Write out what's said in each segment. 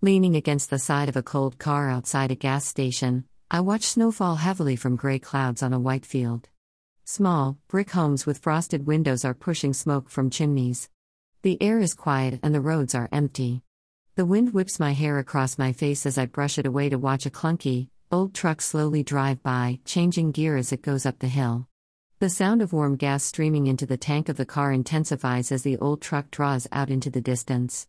Leaning against the side of a cold car outside a gas station, I watch snow fall heavily from gray clouds on a white field. Small, brick homes with frosted windows are pushing smoke from chimneys. The air is quiet and the roads are empty. The wind whips my hair across my face as I brush it away to watch a clunky, old truck slowly drive by, changing gear as it goes up the hill. The sound of warm gas streaming into the tank of the car intensifies as the old truck draws out into the distance.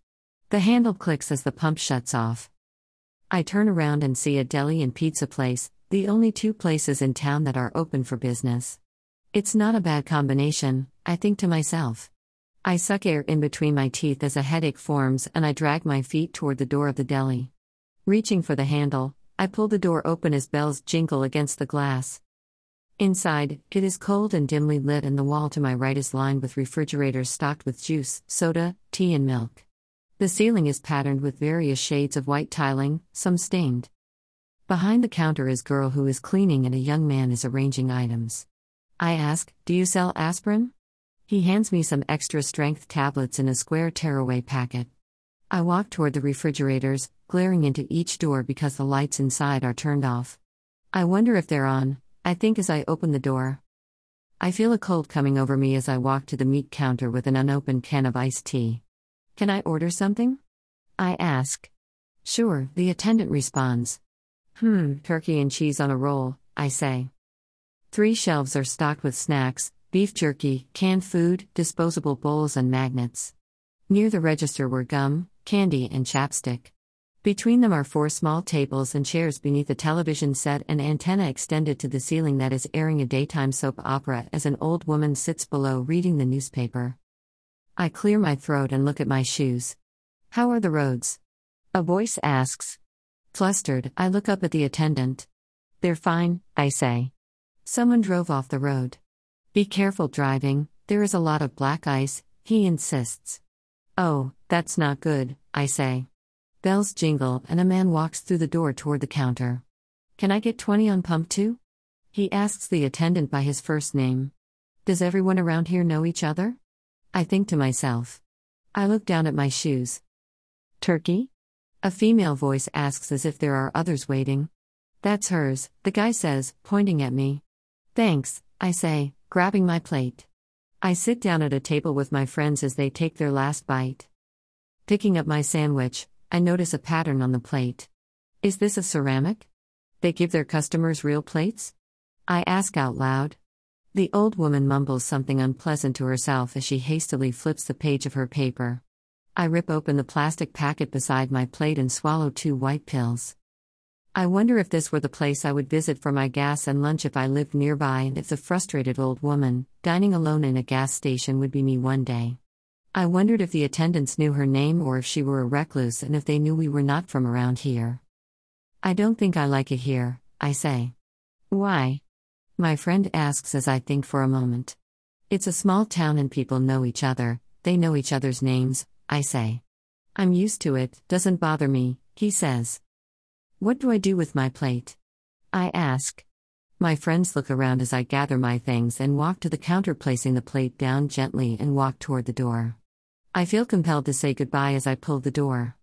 The handle clicks as the pump shuts off. I turn around and see a deli and pizza place, the only two places in town that are open for business. It's not a bad combination, I think to myself. I suck air in between my teeth as a headache forms and I drag my feet toward the door of the deli. Reaching for the handle, I pull the door open as bells jingle against the glass. Inside, it is cold and dimly lit, and the wall to my right is lined with refrigerators stocked with juice, soda, tea, and milk. The ceiling is patterned with various shades of white tiling, some stained. Behind the counter is girl who is cleaning and a young man is arranging items. I ask, "Do you sell aspirin?" He hands me some extra strength tablets in a square tearaway packet. I walk toward the refrigerators, glaring into each door because the lights inside are turned off. I wonder if they're on, I think as I open the door. I feel a cold coming over me as I walk to the meat counter with an unopened can of iced tea. Can I order something? I ask. Sure, the attendant responds. Hmm, turkey and cheese on a roll, I say. Three shelves are stocked with snacks beef jerky, canned food, disposable bowls, and magnets. Near the register were gum, candy, and chapstick. Between them are four small tables and chairs beneath a television set and antenna extended to the ceiling that is airing a daytime soap opera as an old woman sits below reading the newspaper. I clear my throat and look at my shoes. How are the roads? A voice asks. Flustered, I look up at the attendant. They're fine, I say. Someone drove off the road. Be careful driving, there is a lot of black ice, he insists. Oh, that's not good, I say. Bells jingle and a man walks through the door toward the counter. Can I get 20 on pump 2? He asks the attendant by his first name. Does everyone around here know each other? I think to myself. I look down at my shoes. Turkey? A female voice asks as if there are others waiting. That's hers, the guy says, pointing at me. Thanks, I say, grabbing my plate. I sit down at a table with my friends as they take their last bite. Picking up my sandwich, I notice a pattern on the plate. Is this a ceramic? They give their customers real plates? I ask out loud. The old woman mumbles something unpleasant to herself as she hastily flips the page of her paper. I rip open the plastic packet beside my plate and swallow two white pills. I wonder if this were the place I would visit for my gas and lunch if I lived nearby and if the frustrated old woman, dining alone in a gas station, would be me one day. I wondered if the attendants knew her name or if she were a recluse and if they knew we were not from around here. I don't think I like it here, I say. Why? My friend asks as I think for a moment. It's a small town and people know each other, they know each other's names, I say. I'm used to it, doesn't bother me, he says. What do I do with my plate? I ask. My friends look around as I gather my things and walk to the counter, placing the plate down gently and walk toward the door. I feel compelled to say goodbye as I pull the door.